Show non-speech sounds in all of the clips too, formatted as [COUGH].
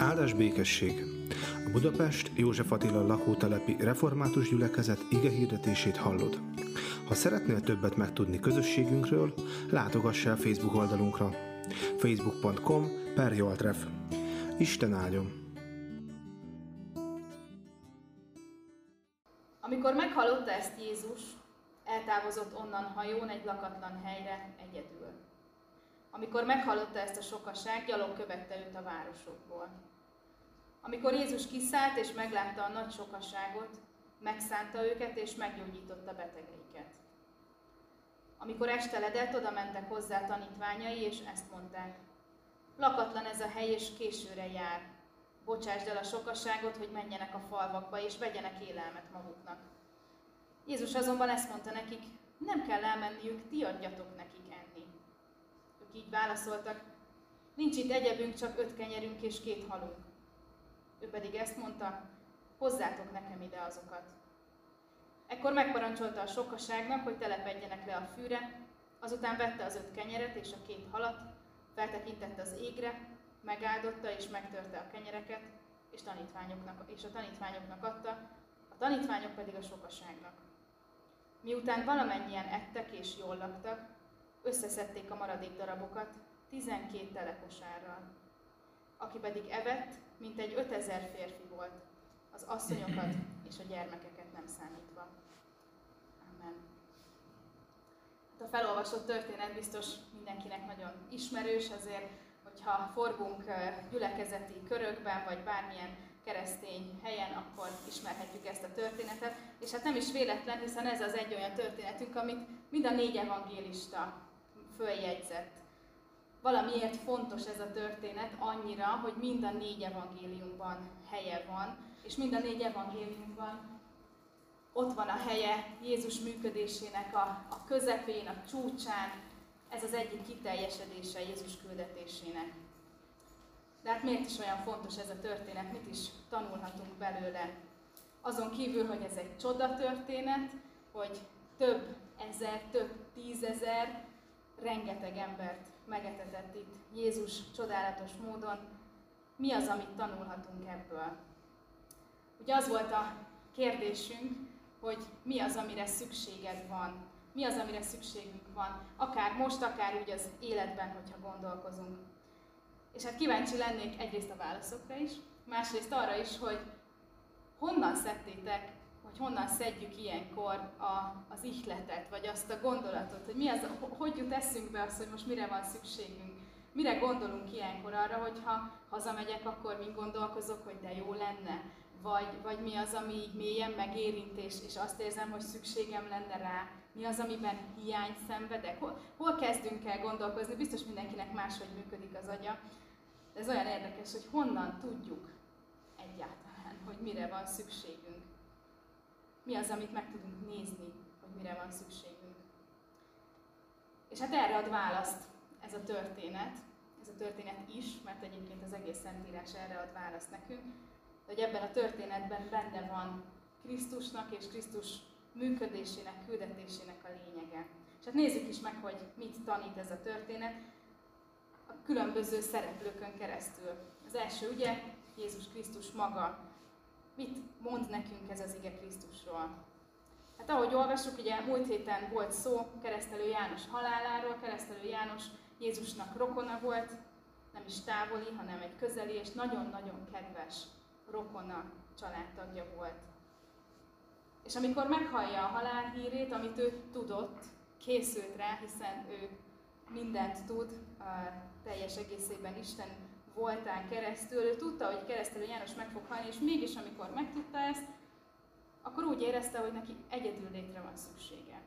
Áldás békesség! A Budapest József Attila lakótelepi református gyülekezet ige hirdetését hallod. Ha szeretnél többet megtudni közösségünkről, látogass el Facebook oldalunkra facebook.com per Joltref. Isten áldjon! Amikor meghallotta ezt Jézus, eltávozott onnan hajón egy lakatlan helyre egyedül. Amikor meghallotta ezt a sokaság, gyalog követte őt a városokból. Amikor Jézus kiszállt és meglátta a nagy sokaságot, megszánta őket és meggyógyította betegeiket. Amikor esteledett, oda mentek hozzá tanítványai, és ezt mondták. Lakatlan ez a hely, és későre jár. Bocsásd el a sokaságot, hogy menjenek a falvakba, és vegyenek élelmet maguknak. Jézus azonban ezt mondta nekik, nem kell elmenniük, ti adjatok nekik enni. Ők így válaszoltak, nincs itt egyebünk, csak öt kenyerünk és két halunk. Ő pedig ezt mondta, hozzátok nekem ide azokat. Ekkor megparancsolta a sokaságnak, hogy telepedjenek le a fűre, azután vette az öt kenyeret és a két halat, feltekintette az égre, megáldotta és megtörte a kenyereket, és, tanítványoknak, és a tanítványoknak adta, a tanítványok pedig a sokaságnak. Miután valamennyien ettek és jól laktak, összeszedték a maradék darabokat, tizenkét telekosárral. Aki pedig evett, mint egy ötezer férfi volt, az asszonyokat [CLEARS THROAT] és a gyermekeket nem számítva. Amen. Hát a felolvasott történet biztos mindenkinek nagyon ismerős, azért, hogyha forgunk gyülekezeti körökben, vagy bármilyen keresztény helyen, akkor ismerhetjük ezt a történetet. És hát nem is véletlen, hiszen ez az egy olyan történetünk, amit mind a négy evangélista följegyzett. Valamiért fontos ez a történet annyira, hogy mind a négy evangéliumban helye van, és mind a négy evangéliumban ott van a helye Jézus működésének a, a közepén, a csúcsán, ez az egyik kiteljesedése Jézus küldetésének. De hát miért is olyan fontos ez a történet, mit is tanulhatunk belőle? Azon kívül, hogy ez egy csoda történet, hogy több ezer, több tízezer, rengeteg embert megetetett itt Jézus csodálatos módon. Mi az, amit tanulhatunk ebből? Ugye az volt a kérdésünk, hogy mi az, amire szükséged van, mi az, amire szükségünk van, akár most, akár úgy az életben, hogyha gondolkozunk. És hát kíváncsi lennék egyrészt a válaszokra is, másrészt arra is, hogy honnan szedtétek, hogy honnan szedjük ilyenkor a, az ihletet, vagy azt a gondolatot, hogy mi az, hogy jut eszünkbe az, hogy most mire van szükségünk. Mire gondolunk ilyenkor arra, hogy ha hazamegyek, akkor mi gondolkozok, hogy de jó lenne, vagy, vagy mi az, ami így mélyen megérint, és, és azt érzem, hogy szükségem lenne rá, mi az, amiben hiány szenvedek, hol, hol kezdünk el gondolkozni, biztos mindenkinek máshogy működik az agya, de ez olyan érdekes, hogy honnan tudjuk egyáltalán, hogy mire van szükségünk. Mi az, amit meg tudunk nézni, hogy mire van szükségünk. És hát erre ad választ ez a történet, ez a történet is, mert egyébként az egész Szentírás erre ad választ nekünk, hogy ebben a történetben benne van Krisztusnak és Krisztus működésének, küldetésének a lényege. És hát nézzük is meg, hogy mit tanít ez a történet a különböző szereplőkön keresztül. Az első ugye Jézus Krisztus maga. Mit mond nekünk ez az ige Krisztusról? Hát ahogy olvassuk, ugye múlt héten volt szó keresztelő János haláláról, keresztelő János Jézusnak rokona volt, nem is távoli, hanem egy közeli és nagyon-nagyon kedves rokona családtagja volt. És amikor meghallja a halál hírét, amit ő tudott, készült rá, hiszen ő mindent tud, teljes egészében Isten voltán keresztül, ő tudta, hogy keresztelő János meg fog halni, és mégis amikor megtudta ezt, akkor úgy érezte, hogy neki egyedül létre van szüksége.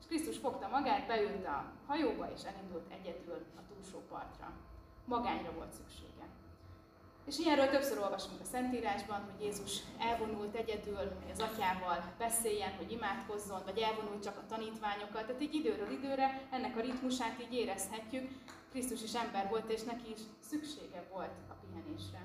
És Krisztus fogta magát, beült a hajóba, és elindult egyedül a túlsó partra. Magányra volt szüksége. És ilyenről többször olvasunk a Szentírásban, hogy Jézus elvonult egyedül, hogy az atyával beszéljen, hogy imádkozzon, vagy elvonult csak a tanítványokkal. Tehát így időről időre ennek a ritmusát így érezhetjük. Krisztus is ember volt, és neki is szüksége volt a pihenésre.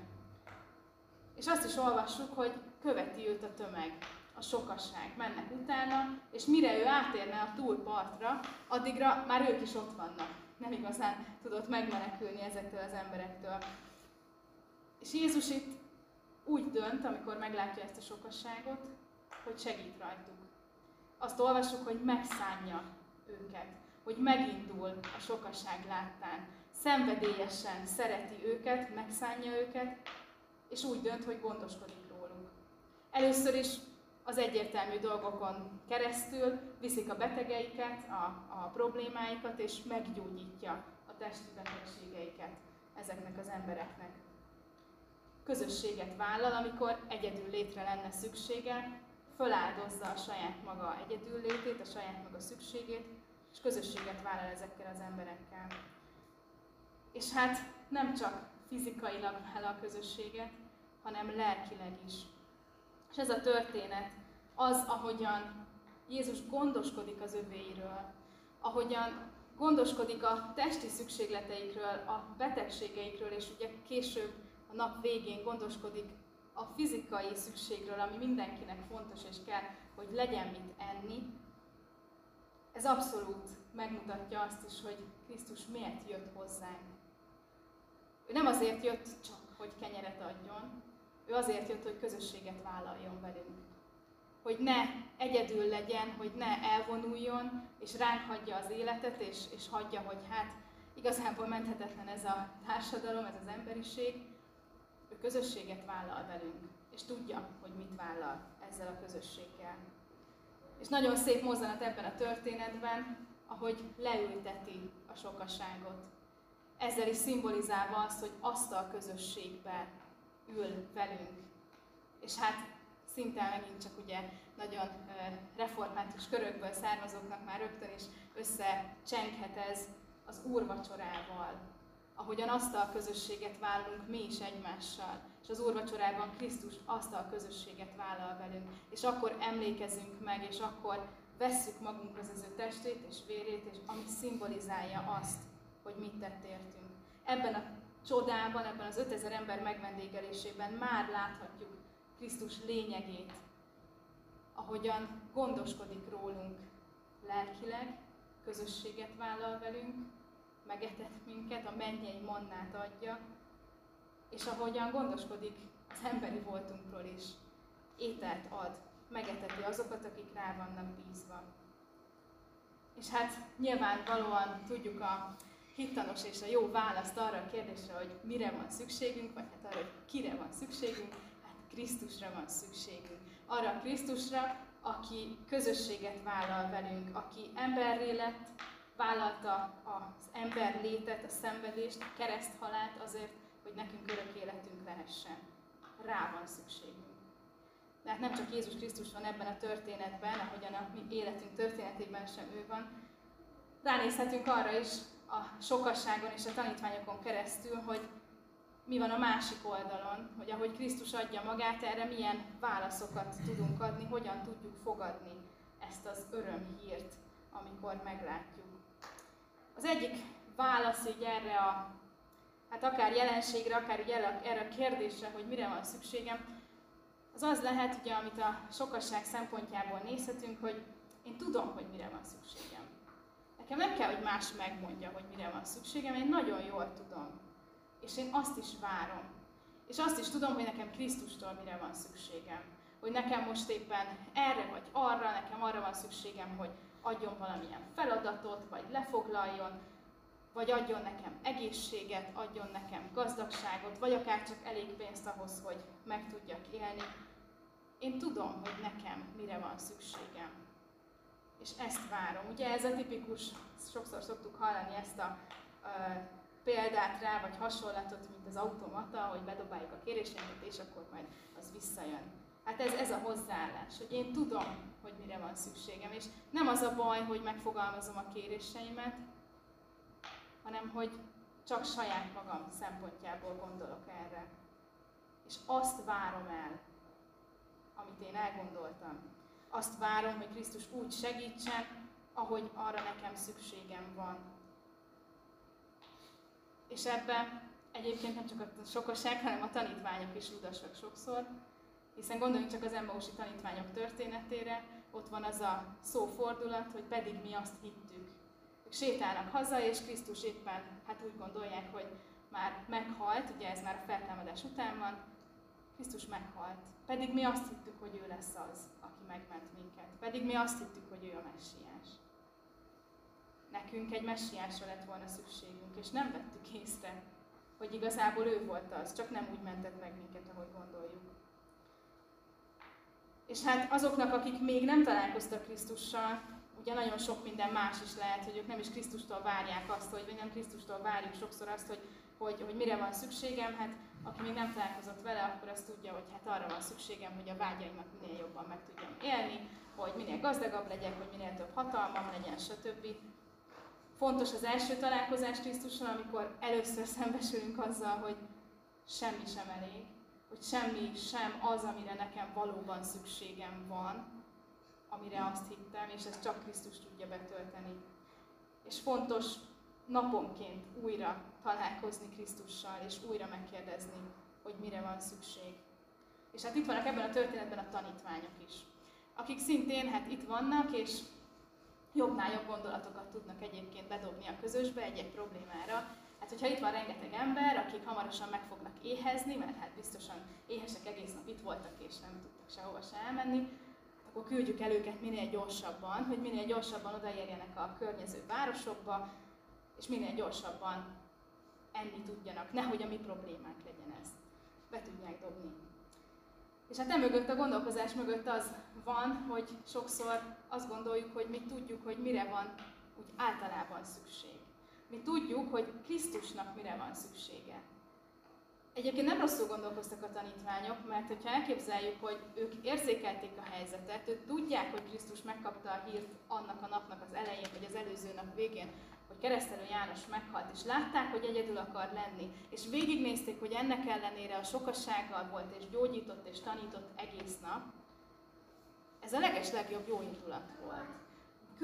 És azt is olvassuk, hogy követi őt a tömeg, a sokasság, mennek utána, és mire ő átérne a túlpartra, addigra már ők is ott vannak. Nem igazán tudott megmenekülni ezektől az emberektől. És Jézus itt úgy dönt, amikor meglátja ezt a sokasságot, hogy segít rajtuk. Azt olvasjuk, hogy megszánja őket, hogy megindul a sokasság láttán. Szenvedélyesen szereti őket, megszánja őket, és úgy dönt, hogy gondoskodik róluk. Először is az egyértelmű dolgokon keresztül viszik a betegeiket, a, a problémáikat, és meggyógyítja a testi betegségeiket ezeknek az embereknek. Közösséget vállal, amikor egyedül létre lenne szüksége, föláldozza a saját maga egyedüllétét, a saját maga szükségét, és közösséget vállal ezekkel az emberekkel. És hát nem csak fizikailag vállal a közösséget, hanem lelkileg is. És ez a történet az, ahogyan Jézus gondoskodik az övéiről, ahogyan gondoskodik a testi szükségleteikről, a betegségeikről, és ugye később a nap végén gondoskodik a fizikai szükségről, ami mindenkinek fontos és kell, hogy legyen mit enni, ez abszolút megmutatja azt is, hogy Krisztus miért jött hozzánk. Ő nem azért jött csak, hogy kenyeret adjon, ő azért jött, hogy közösséget vállaljon velünk. Hogy ne egyedül legyen, hogy ne elvonuljon, és ránk hagyja az életet, és, és hagyja, hogy hát igazából menthetetlen ez a társadalom, ez az emberiség. Közösséget vállal velünk, és tudja, hogy mit vállal ezzel a közösséggel. És nagyon szép mozzanat ebben a történetben, ahogy leülteti a sokaságot. Ezzel is szimbolizálva azt, hogy azt a közösségbe ül velünk. És hát szinte megint csak ugye nagyon református körökből származóknak már rögtön is összecsenghet ez az úrvacsorával, ahogyan azt a közösséget vállalunk mi is egymással, és az úrvacsorában Krisztus azt a közösséget vállal velünk, és akkor emlékezünk meg, és akkor vesszük magunkhoz az ő testét és vérét, és ami szimbolizálja azt, hogy mit tett értünk. Ebben a csodában, ebben az 5000 ember megvendégelésében már láthatjuk Krisztus lényegét, ahogyan gondoskodik rólunk lelkileg, közösséget vállal velünk, megetett minket, a mennyei mannát adja, és ahogyan gondoskodik az emberi voltunkról is, ételt ad, megeteti azokat, akik rá vannak bízva. És hát nyilvánvalóan tudjuk a hittanos és a jó választ arra a kérdésre, hogy mire van szükségünk, vagy hát arra, hogy kire van szükségünk, hát Krisztusra van szükségünk. Arra a Krisztusra, aki közösséget vállal velünk, aki emberré lett, vállalta az ember létet, a szenvedést, a kereszthalált azért, hogy nekünk örök életünk lehessen. Rá van szükségünk. De hát nem csak Jézus Krisztus van ebben a történetben, ahogyan a mi életünk történetében sem ő van, ránézhetünk arra is, a sokasságon és a tanítványokon keresztül, hogy mi van a másik oldalon, hogy ahogy Krisztus adja magát, erre milyen válaszokat tudunk adni, hogyan tudjuk fogadni ezt az örömhírt, amikor meglátjuk. Az egyik válasz így erre a, hát akár jelenségre, akár így erre, a kérdésre, hogy mire van szükségem, az az lehet, ugye, amit a sokasság szempontjából nézhetünk, hogy én tudom, hogy mire van szükségem. Nekem nem kell, hogy más megmondja, hogy mire van szükségem, én nagyon jól tudom. És én azt is várom. És azt is tudom, hogy nekem Krisztustól mire van szükségem. Hogy nekem most éppen erre vagy arra, nekem arra van szükségem, hogy adjon valamilyen feladatot, vagy lefoglaljon, vagy adjon nekem egészséget, adjon nekem gazdagságot, vagy akár csak elég pénzt ahhoz, hogy meg tudjak élni. Én tudom, hogy nekem mire van szükségem és ezt várom. Ugye ez a tipikus, sokszor szoktuk hallani ezt a uh, példát rá, vagy hasonlatot, mint az automata, hogy bedobáljuk a kéréseinket, és akkor majd az visszajön. Hát ez, ez a hozzáállás, hogy én tudom, hogy mire van szükségem, és nem az a baj, hogy megfogalmazom a kéréseimet, hanem hogy csak saját magam szempontjából gondolok erre. És azt várom el, amit én elgondoltam, azt várom, hogy Krisztus úgy segítsen, ahogy arra nekem szükségem van. És ebben egyébként nem csak a sokosság, hanem a tanítványok is udasak sokszor, hiszen gondoljunk csak az Emmausi tanítványok történetére, ott van az a szófordulat, hogy pedig mi azt hittük. Ők sétálnak haza, és Krisztus éppen hát úgy gondolják, hogy már meghalt, ugye ez már a feltámadás után van, Krisztus meghalt. Pedig mi azt hittük, hogy ő lesz az, aki megment minket. Pedig mi azt hittük, hogy ő a messiás. Nekünk egy messiásra lett volna szükségünk, és nem vettük észre, hogy igazából ő volt az, csak nem úgy mentett meg minket, ahogy gondoljuk. És hát azoknak, akik még nem találkoztak Krisztussal, ugye nagyon sok minden más is lehet, hogy ők nem is Krisztustól várják azt, hogy, vagy nem Krisztustól várjuk sokszor azt, hogy, hogy, hogy mire van szükségem, hát aki még nem találkozott vele, akkor azt tudja, hogy hát arra van szükségem, hogy a vágyaimat minél jobban meg tudjam élni, hogy minél gazdagabb legyek, hogy minél több hatalmam legyen, stb. Fontos az első találkozás Krisztussal, amikor először szembesülünk azzal, hogy semmi sem elég, hogy semmi sem az, amire nekem valóban szükségem van, amire azt hittem, és ezt csak Krisztus tudja betölteni. És fontos naponként újra találkozni Krisztussal, és újra megkérdezni, hogy mire van szükség. És hát itt vannak ebben a történetben a tanítványok is, akik szintén hát itt vannak, és jobbnál jobb gondolatokat tudnak egyébként bedobni a közösbe egy-egy problémára. Hát, hogyha itt van rengeteg ember, akik hamarosan meg fognak éhezni, mert hát biztosan éhesek egész nap itt voltak, és nem tudtak sehova se elmenni, akkor küldjük el őket minél gyorsabban, hogy minél gyorsabban odaérjenek a környező városokba, és minél gyorsabban enni tudjanak, nehogy a mi problémánk legyen ez. Be tudják dobni. És hát emögött a gondolkozás mögött az van, hogy sokszor azt gondoljuk, hogy mi tudjuk, hogy mire van úgy általában szükség. Mi tudjuk, hogy Krisztusnak mire van szüksége. Egyébként nem rosszul gondolkoztak a tanítványok, mert hogyha elképzeljük, hogy ők érzékelték a helyzetet, ők tudják, hogy Krisztus megkapta a hírt annak a napnak az elején, vagy az előző nap végén, hogy keresztelő János meghalt, és látták, hogy egyedül akar lenni, és végignézték, hogy ennek ellenére a sokassággal volt, és gyógyított, és tanított egész nap, ez a leges legjobb jó indulat volt.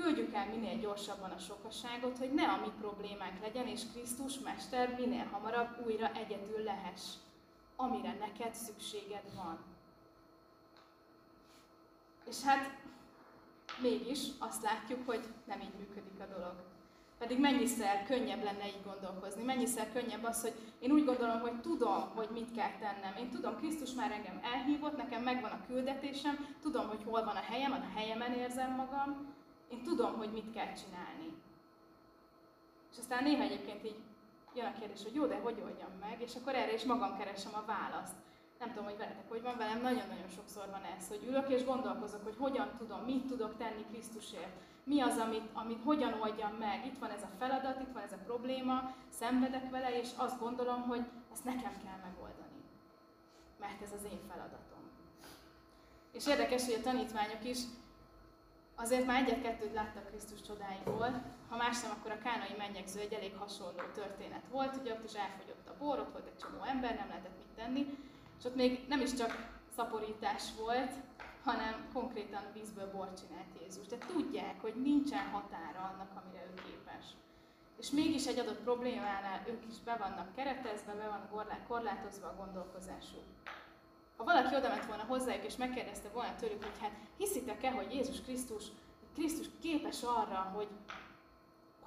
Küldjük el minél gyorsabban a sokasságot, hogy ne a mi problémánk legyen, és Krisztus Mester minél hamarabb újra egyedül lehess, amire neked szükséged van. És hát mégis azt látjuk, hogy nem így működik a dolog. Pedig mennyiszer könnyebb lenne így gondolkozni, mennyiszer könnyebb az, hogy én úgy gondolom, hogy tudom, hogy mit kell tennem. Én tudom, Krisztus már engem elhívott, nekem megvan a küldetésem, tudom, hogy hol van a helyem, a helyemen érzem magam, én tudom, hogy mit kell csinálni. És aztán néha egyébként így jön a kérdés, hogy jó, de hogy oldjam meg, és akkor erre is magam keresem a választ. Nem tudom, hogy veletek hogy van, velem nagyon-nagyon sokszor van ez, hogy ülök és gondolkozok, hogy hogyan tudom, mit tudok tenni Krisztusért mi az, amit, amit hogyan oldjam meg. Itt van ez a feladat, itt van ez a probléma, szenvedek vele, és azt gondolom, hogy ezt nekem kell megoldani. Mert ez az én feladatom. És érdekes, hogy a tanítványok is azért már egyet-kettőt láttak Krisztus csodáiból, ha más nem, akkor a kánai mennyegző egy elég hasonló történet volt, ugye ott is elfogyott a bor, ott volt egy csomó ember, nem lehetett mit tenni, és ott még nem is csak szaporítás volt, hanem konkrétan vízből bort csinált Jézus. De tudják, hogy nincsen határa annak, amire ő képes. És mégis egy adott problémánál ők is be vannak keretezve, be van korlátozva a gondolkozásuk. Ha valaki oda ment volna hozzájuk és megkérdezte volna tőlük, hogy hát hiszitek-e, hogy Jézus Krisztus, Krisztus képes arra, hogy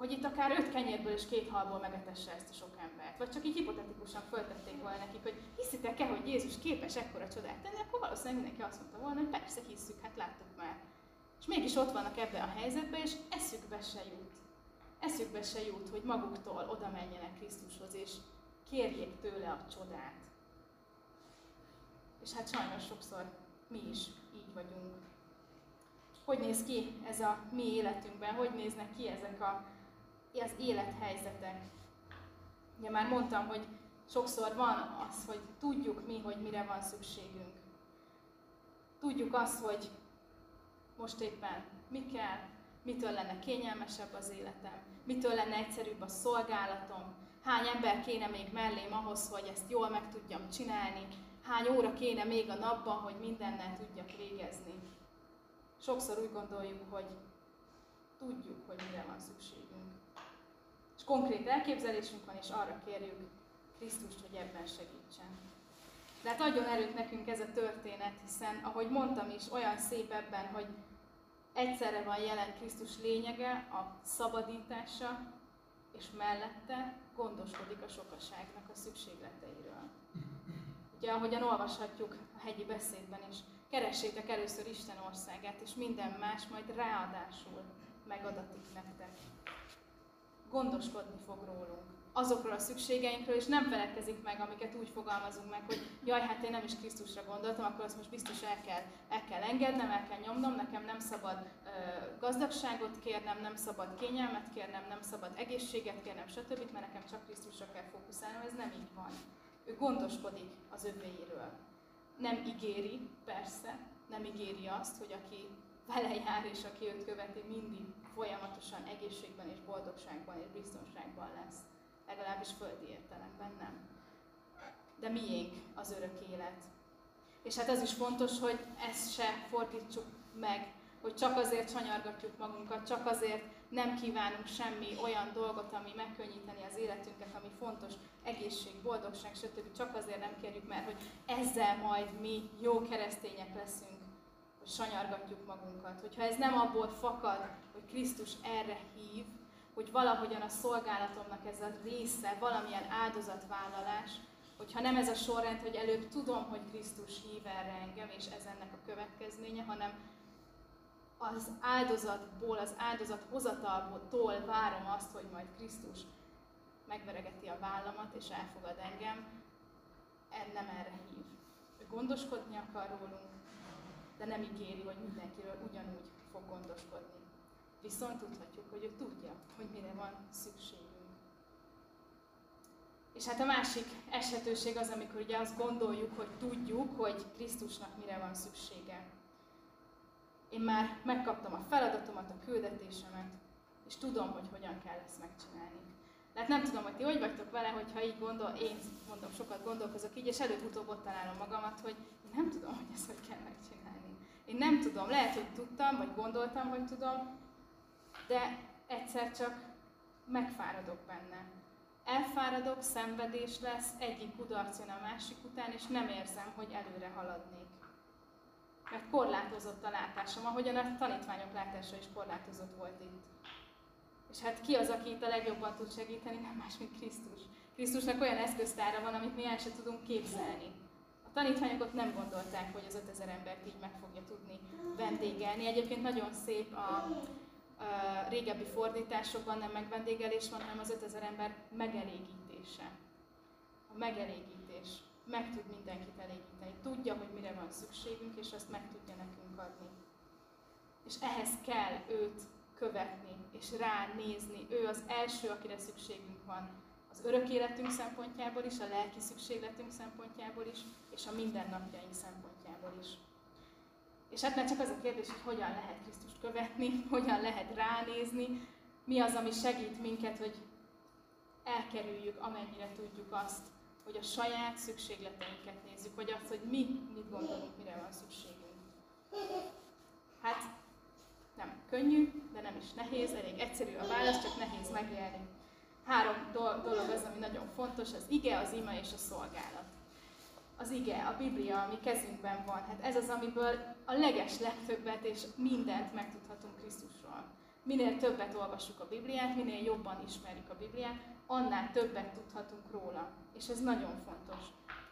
hogy itt akár öt kenyérből és két halból megetesse ezt a sok embert. Vagy csak így hipotetikusan föltették volna nekik, hogy hiszitek-e, hogy Jézus képes ekkora csodát tenni, akkor valószínűleg mindenki azt mondta volna, hogy persze hisszük, hát láttuk már. És mégis ott vannak ebben a helyzetben, és eszükbe se jut. Eszükbe se jut, hogy maguktól oda menjenek Krisztushoz, és kérjék tőle a csodát. És hát sajnos sokszor mi is így vagyunk. Hogy néz ki ez a mi életünkben, hogy néznek ki ezek a az élethelyzetek. Ugye már mondtam, hogy sokszor van az, hogy tudjuk mi, hogy mire van szükségünk. Tudjuk azt, hogy most éppen mi kell, mitől lenne kényelmesebb az életem, mitől lenne egyszerűbb a szolgálatom, hány ember kéne még mellém ahhoz, hogy ezt jól meg tudjam csinálni, hány óra kéne még a napban, hogy mindennel tudjak végezni. Sokszor úgy gondoljuk, hogy tudjuk, hogy mire van szükségünk és konkrét elképzelésünk van, és arra kérjük Krisztust, hogy ebben segítsen. De hát adjon erőt nekünk ez a történet, hiszen, ahogy mondtam is, olyan szép ebben, hogy egyszerre van jelen Krisztus lényege, a szabadítása, és mellette gondoskodik a sokaságnak a szükségleteiről. Ugye, ahogyan olvashatjuk a hegyi beszédben is, keressétek először Isten országát, és minden más majd ráadásul megadatik nektek. Gondoskodni fog rólunk azokról a szükségeinkről, és nem feledkezik meg, amiket úgy fogalmazunk meg, hogy jaj, hát én nem is Krisztusra gondoltam, akkor azt most biztos el kell, el kell engednem, el kell nyomnom, nekem nem szabad ö, gazdagságot kérnem, nem szabad kényelmet kérnem, nem szabad egészséget kérnem, stb., mert nekem csak Krisztusra kell fókuszálnom, ez nem így van. Ő gondoskodik az övéiről. Nem ígéri, persze, nem ígéri azt, hogy aki vele jár és aki őt követi, mindig folyamatosan egészségben és boldogságban és biztonságban lesz legalábbis földi értelemben nem. De miénk az örök élet. És hát az is fontos, hogy ezt se fordítsuk meg, hogy csak azért sanyargatjuk magunkat, csak azért nem kívánunk semmi olyan dolgot, ami megkönnyíteni az életünket, ami fontos, egészség, boldogság, stb. Csak azért nem kérjük, mert hogy ezzel majd mi jó keresztények leszünk, hogy sanyargatjuk magunkat. Hogyha ez nem abból fakad, hogy Krisztus erre hív, hogy valahogyan a szolgálatomnak ez a része, valamilyen áldozatvállalás, hogyha nem ez a sorrend, hogy előbb tudom, hogy Krisztus hív erre engem, és ez ennek a következménye, hanem az áldozatból, az áldozat hozatalból várom azt, hogy majd Krisztus megveregeti a vállamat és elfogad engem, nem erre hív. Ő gondoskodni akar rólunk, de nem ígéri, hogy mindenkiről ugyanúgy fog gondoskodni. Viszont tudhatjuk, hogy ő tudja, hogy mire van szükségünk. És hát a másik eshetőség az, amikor ugye azt gondoljuk, hogy tudjuk, hogy Krisztusnak mire van szüksége. Én már megkaptam a feladatomat, a küldetésemet, és tudom, hogy hogyan kell ezt megcsinálni. Tehát nem tudom, hogy ti hogy vagytok vele, hogyha így gondol, én mondom, sokat gondolkozok így, és előbb-utóbb ott találom magamat, hogy én nem tudom, hogy ezt hogy kell megcsinálni. Én nem tudom, lehet, hogy tudtam, vagy gondoltam, hogy tudom, de egyszer csak megfáradok benne. Elfáradok, szenvedés lesz, egyik kudarc jön a másik után, és nem érzem, hogy előre haladnék. Mert korlátozott a látásom, ahogyan a tanítványok látása is korlátozott volt itt. És hát ki az, aki itt a legjobban tud segíteni? Nem más, mint Krisztus. Krisztusnak olyan eszköztára van, amit mi el sem tudunk képzelni. A tanítványok ott nem gondolták, hogy az 5000 embert így meg fogja tudni vendégelni. Egyébként nagyon szép a régebbi fordításokban nem megvendégelés van, hanem az 5000 ember megelégítése. A megelégítés. Meg tud mindenkit elégíteni. Tudja, hogy mire van szükségünk, és azt meg tudja nekünk adni. És ehhez kell őt követni, és ránézni. Ő az első, akire szükségünk van. Az örök életünk szempontjából is, a lelki szükségletünk szempontjából is, és a mindennapjaink szempontjából is. És hát már csak az a kérdés, hogy hogyan lehet Krisztust követni, [LAUGHS] hogyan lehet ránézni, mi az, ami segít minket, hogy elkerüljük, amennyire tudjuk azt, hogy a saját szükségleteinket nézzük, vagy azt, hogy mi mit gondolunk, mire van szükségünk. Hát nem könnyű, de nem is nehéz, elég egyszerű a válasz, csak nehéz megélni. Három dolog az, ami nagyon fontos, az ige, az ima és a szolgálat az ige, a Biblia, ami kezünkben van. Hát ez az, amiből a leges legtöbbet és mindent megtudhatunk Krisztusról. Minél többet olvassuk a Bibliát, minél jobban ismerjük a Bibliát, annál többet tudhatunk róla. És ez nagyon fontos.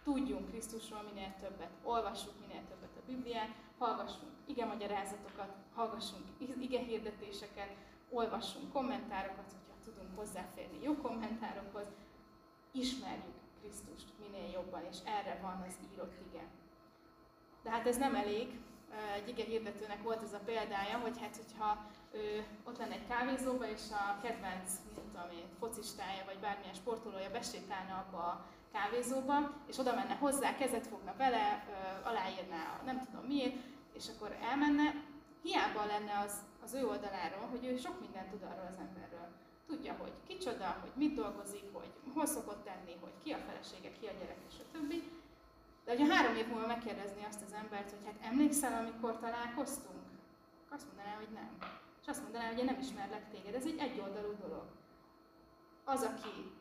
Tudjunk Krisztusról minél többet, olvassuk minél többet a Bibliát, hallgassunk ige magyarázatokat, hallgassunk ige hirdetéseket, olvassunk kommentárokat, hogyha tudunk hozzáférni jó kommentárokhoz, ismerjük Krisztust minél jobban, és erre van az írott ige. De hát ez nem elég. Egy ige hirdetőnek volt ez a példája, hogy hát, hogyha ő ott lenne egy kávézóba, és a kedvenc, tudom én, focistája, vagy bármilyen sportolója besétálna abba a kávézóba, és oda menne hozzá, kezet fogna vele, aláírná, nem tudom miért, és akkor elmenne, hiába lenne az, az ő oldaláról, hogy ő sok mindent tud arról az emberről. Tudja, hogy kicsoda, hogy mit dolgozik, hogy hol szokott tenni, hogy ki a felesége, ki a gyerek, a többi. De hogyha három év múlva megkérdezni azt az embert, hogy hát emlékszel, amikor találkoztunk? Azt mondaná, hogy nem. És azt mondaná, hogy én nem ismerlek téged. Ez egy egyoldalú dolog. Az, aki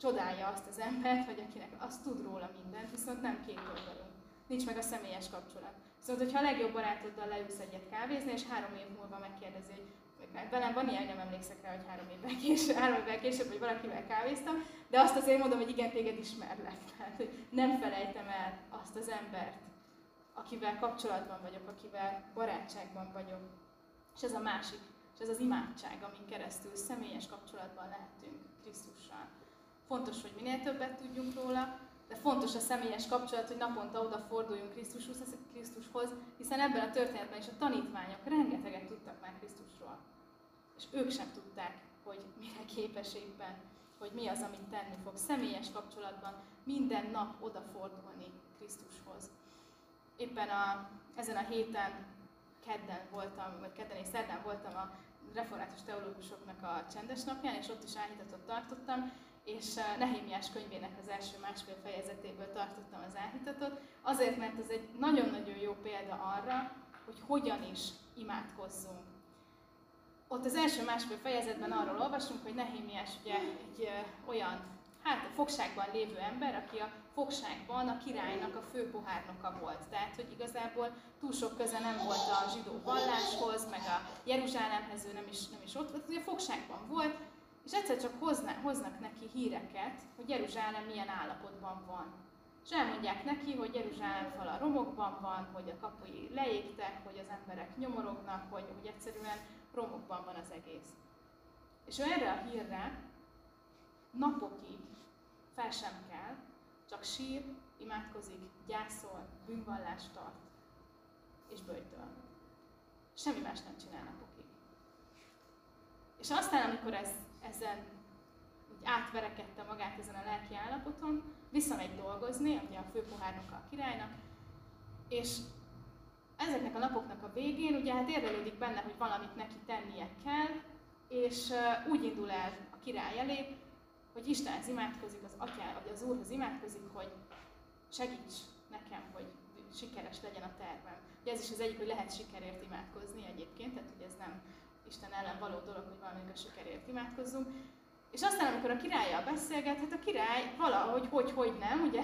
csodálja azt az embert, vagy akinek azt tud róla mindent, viszont nem két oldalú. Nincs meg a személyes kapcsolat. Viszont, hogyha a legjobb barátoddal leülsz egyet kávézni, és három év múlva megkérdezi, hogy velem van ilyen, nem emlékszek rá, hogy három évvel később, három évvel később, hogy valakivel kávéztam, de azt azért mondom, hogy igen, téged ismerlek. [LAUGHS] Tehát, hogy nem felejtem el azt az embert, akivel kapcsolatban vagyok, akivel barátságban vagyok. És ez a másik, és ez az imádság, amin keresztül személyes kapcsolatban lehetünk Krisztussal. Fontos, hogy minél többet tudjunk róla, de fontos a személyes kapcsolat, hogy naponta odaforduljunk Krisztushoz, Krisztushoz, hiszen ebben a történetben is a tanítványok rengeteget tudtak már Krisztusról. És ők sem tudták, hogy mire képes éppen, hogy mi az, amit tenni fog. Személyes kapcsolatban minden nap odafordulni Krisztushoz. Éppen a, ezen a héten kedden voltam, vagy kedden és szerdán voltam a református teológusoknak a csendes napján, és ott is áhítatot tartottam, és Nehémiás könyvének az első másfél fejezetéből tartottam az áhítatot, azért, mert ez egy nagyon-nagyon jó példa arra, hogy hogyan is imádkozzunk. Ott az első másfél fejezetben arról olvasunk, hogy Nehémiás ugye egy olyan, hát a fogságban lévő ember, aki a fogságban a királynak a főpohárnoka volt. Tehát, hogy igazából túl sok köze nem volt a zsidó valláshoz, meg a Jeruzsálemhez, ő nem is, nem is ott volt, ugye fogságban volt, és egyszer csak hozna, hoznak neki híreket, hogy Jeruzsálem milyen állapotban van. És elmondják neki, hogy Jeruzsálem fala romokban van, hogy a kapui leégtek, hogy az emberek nyomorognak, hogy, hogy egyszerűen romokban van az egész. És ő erre a hírre napokig fel sem kell, csak sír, imádkozik, gyászol, bűnvallást tart, és bőjtöl. Semmi más nem csinál napokig. És aztán, amikor ez ezen úgy átverekedte magát ezen a lelki állapoton, visszamegy dolgozni, ugye a főpohárnok a királynak, és ezeknek a napoknak a végén ugye hát érvelődik benne, hogy valamit neki tennie kell, és úgy indul el a király elé, hogy Istenhez imádkozik, az atyá, vagy az Úrhoz imádkozik, hogy segíts nekem, hogy sikeres legyen a tervem. Ugye ez is az egyik, hogy lehet sikerért imádkozni egyébként, tehát hogy ez nem Isten ellen való dolog, hogy valamelyik a sikerért imádkozzunk. És aztán, amikor a királlyal beszélget, hát a király valahogy, hogy, hogy nem, ugye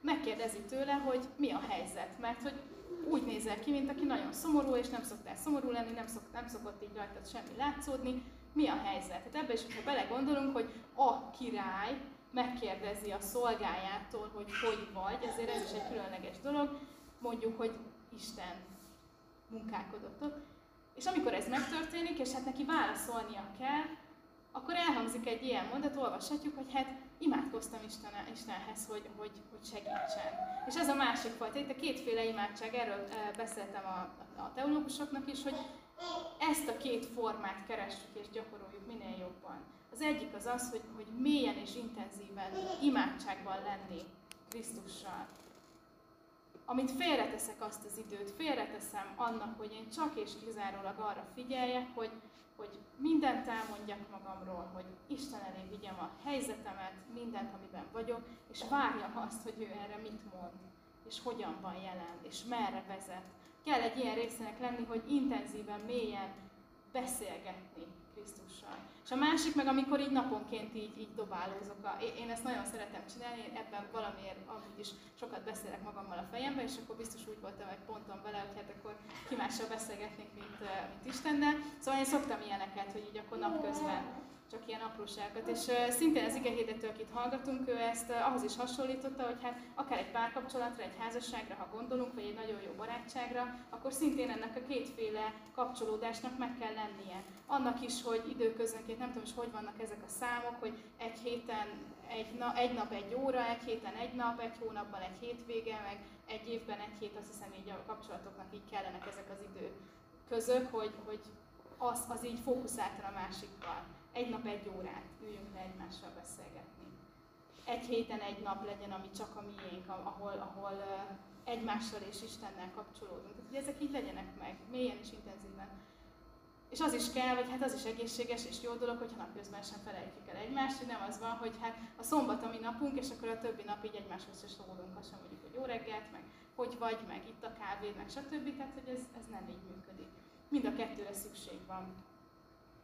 megkérdezi tőle, hogy mi a helyzet, mert hogy úgy nézel ki, mint aki nagyon szomorú, és nem szoktál szomorú lenni, nem, szok, nem szokott így rajtad semmi látszódni. Mi a helyzet? Hát ebbe is, hogyha belegondolunk, hogy a király megkérdezi a szolgájától, hogy hogy vagy, ezért ez is egy különleges dolog, mondjuk, hogy Isten munkálkodott ott. És amikor ez megtörténik, és hát neki válaszolnia kell, akkor elhangzik egy ilyen mondat, olvashatjuk, hogy hát imádkoztam Isten, Istenhez, hogy, hogy, hogy segítsen. És ez a másik fajta, itt a kétféle imádság, erről eh, beszéltem a, a teológusoknak is, hogy ezt a két formát keressük és gyakoroljuk minél jobban. Az egyik az az, hogy, hogy mélyen és intenzíven imádságban lenni Krisztussal amit félreteszek azt az időt, félreteszem annak, hogy én csak és kizárólag arra figyeljek, hogy, hogy mindent elmondjak magamról, hogy Isten elé vigyem a helyzetemet, mindent, amiben vagyok, és várjam azt, hogy ő erre mit mond, és hogyan van jelen, és merre vezet. Kell egy ilyen részének lenni, hogy intenzíven, mélyen beszélgetni Krisztussal. És a másik meg, amikor így naponként így, így dobálózok. A, én ezt nagyon szeretem csinálni, én ebben valamiért amúgy is sokat beszélek magammal a fejemben, és akkor biztos úgy voltam egy ponton vele, hogy hát akkor ki mással beszélgetnék, mint, mint Istennel. Szóval én szoktam ilyeneket, hogy így akkor napközben csak ilyen apróságokat. És szintén az hirdető, akit hallgatunk, ő ezt ahhoz is hasonlította, hogy hát akár egy párkapcsolatra, egy házasságra, ha gondolunk, vagy egy nagyon jó barátságra, akkor szintén ennek a kétféle kapcsolódásnak meg kell lennie. Annak is, hogy időközönként, nem tudom is, hogy vannak ezek a számok, hogy egy héten egy, na, egy nap egy óra, egy héten egy nap, egy hónapban egy hétvége, meg egy évben egy hét, azt hiszem így a kapcsolatoknak így kellenek ezek az idő közök, hogy, hogy az, az így fókuszáltan a másikkal egy nap egy órát üljünk le egymással beszélgetni. Egy héten egy nap legyen, ami csak a miénk, ahol, ahol egymással és Istennel kapcsolódunk. Tehát, hogy ezek így legyenek meg, mélyen és intenzíven. És az is kell, vagy hát az is egészséges és jó dolog, hogyha napközben sem felejtjük el egymást, hogy nem az van, hogy hát a szombat a mi napunk, és akkor a többi nap így egymáshoz is szólunk, azt sem mondjuk, hogy jó reggelt, meg hogy vagy, meg itt a kávéd, meg stb. Tehát, hogy ez, ez nem így működik. Mind a kettőre szükség van.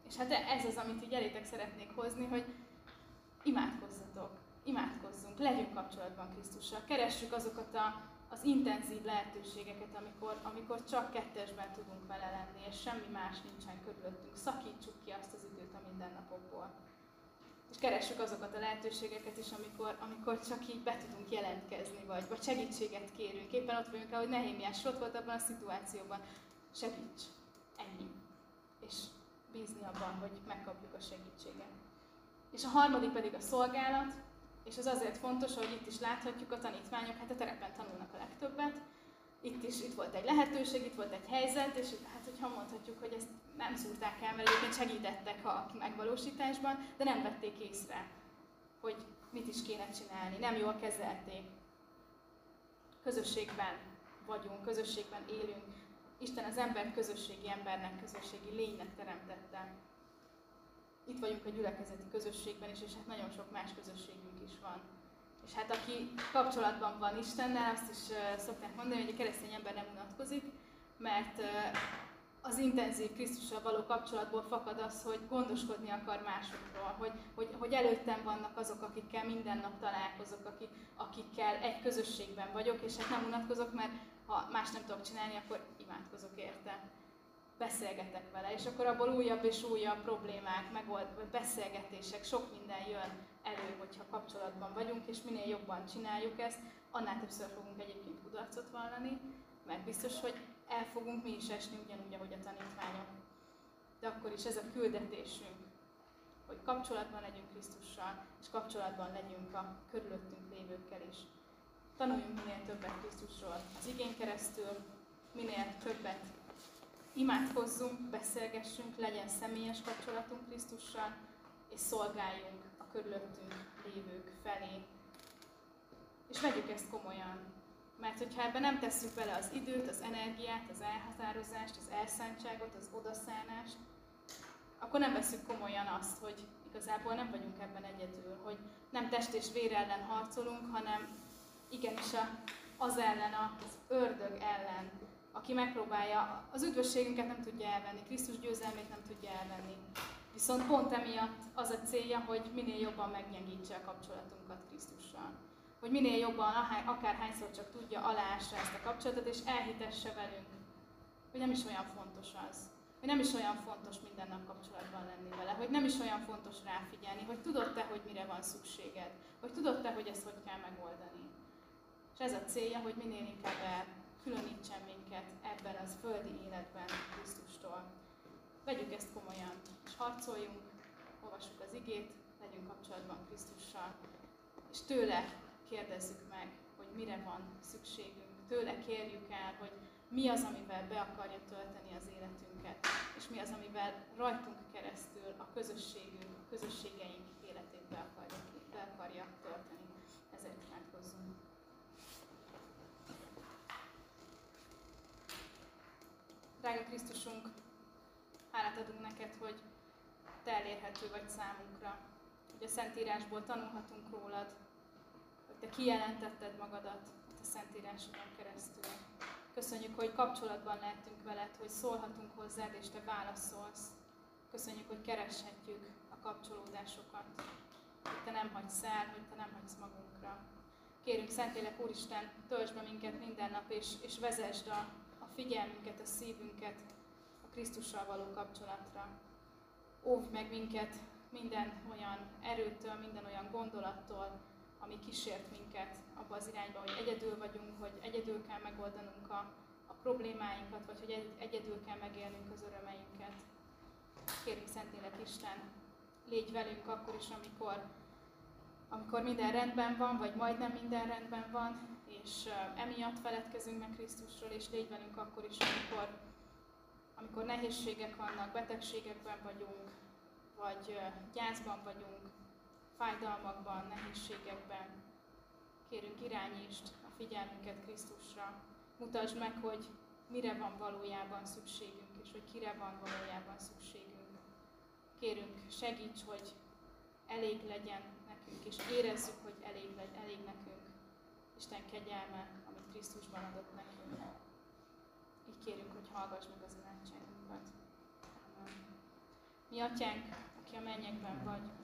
És hát ez az, amit így elétek szeretnék hozni, hogy imádkozzatok, imádkozzunk, legyünk kapcsolatban Krisztussal, keressük azokat a az intenzív lehetőségeket, amikor, amikor csak kettesben tudunk vele lenni, és semmi más nincsen körülöttünk. Szakítsuk ki azt az időt a mindennapokból. És keressük azokat a lehetőségeket is, amikor, amikor csak így be tudunk jelentkezni, vagy, vagy segítséget kérünk. Éppen ott vagyunk, ahogy Nehémiás ott volt abban a szituációban. Segíts! Ennyi. És bízni abban, hogy megkapjuk a segítséget. És a harmadik pedig a szolgálat, és ez azért fontos, hogy itt is láthatjuk a tanítványok, hát a terepen tanulnak a legtöbbet, itt is itt volt egy lehetőség, itt volt egy helyzet, és hát hogyha mondhatjuk, hogy ezt nem szúrták el, mert egyébként segítettek a megvalósításban, de nem vették észre, hogy mit is kéne csinálni, nem jól kezelték. Közösségben vagyunk, közösségben élünk. Isten az embert közösségi embernek, közösségi lénynek teremtette. Itt vagyunk a gyülekezeti közösségben is, és hát nagyon sok más közösségünk is van. És hát aki kapcsolatban van Istennel, azt is szokták mondani, hogy a keresztény ember nem unatkozik, mert az intenzív Krisztussal való kapcsolatból fakad az, hogy gondoskodni akar másokról, hogy, hogy, hogy előttem vannak azok, akikkel minden nap találkozok, akik, akikkel egy közösségben vagyok, és hát nem unatkozok, mert ha más nem tudok csinálni, akkor imádkozok érte. Beszélgetek vele, és akkor abból újabb és újabb problémák, megold, beszélgetések, sok minden jön elő, hogyha kapcsolatban vagyunk, és minél jobban csináljuk ezt, annál többször fogunk egyébként kudarcot vallani, mert biztos, hogy el fogunk mi is esni ugyanúgy, ahogy a tanítványok. De akkor is ez a küldetésünk, hogy kapcsolatban legyünk Krisztussal, és kapcsolatban legyünk a körülöttünk lévőkkel is. Tanuljunk minél többet Krisztusról az igény keresztül, minél többet imádkozzunk, beszélgessünk, legyen személyes kapcsolatunk Krisztussal, és szolgáljunk a körülöttünk lévők felé. És vegyük ezt komolyan, mert hogyha ebben nem tesszük bele az időt, az energiát, az elhatározást, az elszántságot, az odaszánást, akkor nem veszük komolyan azt, hogy igazából nem vagyunk ebben egyedül, hogy nem test és vér ellen harcolunk, hanem igenis az ellen, az ördög ellen, aki megpróbálja, az üdvösségünket nem tudja elvenni, Krisztus győzelmét nem tudja elvenni. Viszont pont emiatt az a célja, hogy minél jobban meggyengítse a kapcsolatunkat Krisztussal hogy minél jobban, akárhányszor csak tudja, aláássa ezt a kapcsolatot, és elhitesse velünk, hogy nem is olyan fontos az, hogy nem is olyan fontos minden nap kapcsolatban lenni vele, hogy nem is olyan fontos ráfigyelni, hogy tudod te, hogy mire van szükséged, hogy tudod te, hogy ezt hogy kell megoldani. És ez a célja, hogy minél inkább különítsen minket ebben az földi életben Krisztustól. Vegyük ezt komolyan, és harcoljunk, olvassuk az igét, legyünk kapcsolatban Krisztussal, és tőle kérdezzük meg, hogy mire van szükségünk. Tőle kérjük el, hogy mi az, amivel be akarja tölteni az életünket, és mi az, amivel rajtunk keresztül a közösségünk, a közösségeink életét be akarja, be akarja tölteni. Ezért imádkozzunk. Drága Krisztusunk, hálát adunk neked, hogy te elérhető vagy számunkra, hogy a Szentírásból tanulhatunk rólad, te kijelentetted magadat a Szentírásodon keresztül. Köszönjük, hogy kapcsolatban lehetünk veled, hogy szólhatunk hozzád, és te válaszolsz. Köszönjük, hogy kereshetjük a kapcsolódásokat, hogy te nem hagysz el, hogy te nem hagysz magunkra. Kérünk, Szentlélek Úristen, töltsd be minket minden nap, és, és vezesd a, a figyelmünket, a szívünket a Krisztussal való kapcsolatra. Óvj meg minket minden olyan erőtől, minden olyan gondolattól, ami kísért minket abba az irányba, hogy egyedül vagyunk, hogy egyedül kell megoldanunk a, a problémáinkat, vagy hogy egy, egyedül kell megélnünk az örömeinket. Kérjük Szentlélek Isten, légy velünk akkor is, amikor, amikor minden rendben van, vagy majdnem minden rendben van, és emiatt feledkezünk meg Krisztusról, és légy velünk akkor is, amikor, amikor nehézségek vannak, betegségekben vagyunk, vagy gyászban vagyunk, fájdalmakban, nehézségekben. Kérünk irányítsd a figyelmünket Krisztusra. Mutasd meg, hogy mire van valójában szükségünk, és hogy kire van valójában szükségünk. Kérünk, segíts, hogy elég legyen nekünk, és érezzük, hogy elég, legy, elég nekünk. Isten kegyelme, amit Krisztusban adott nekünk. Így kérünk, hogy hallgass meg az imádságunkat. Mi atyánk, aki a mennyekben vagy,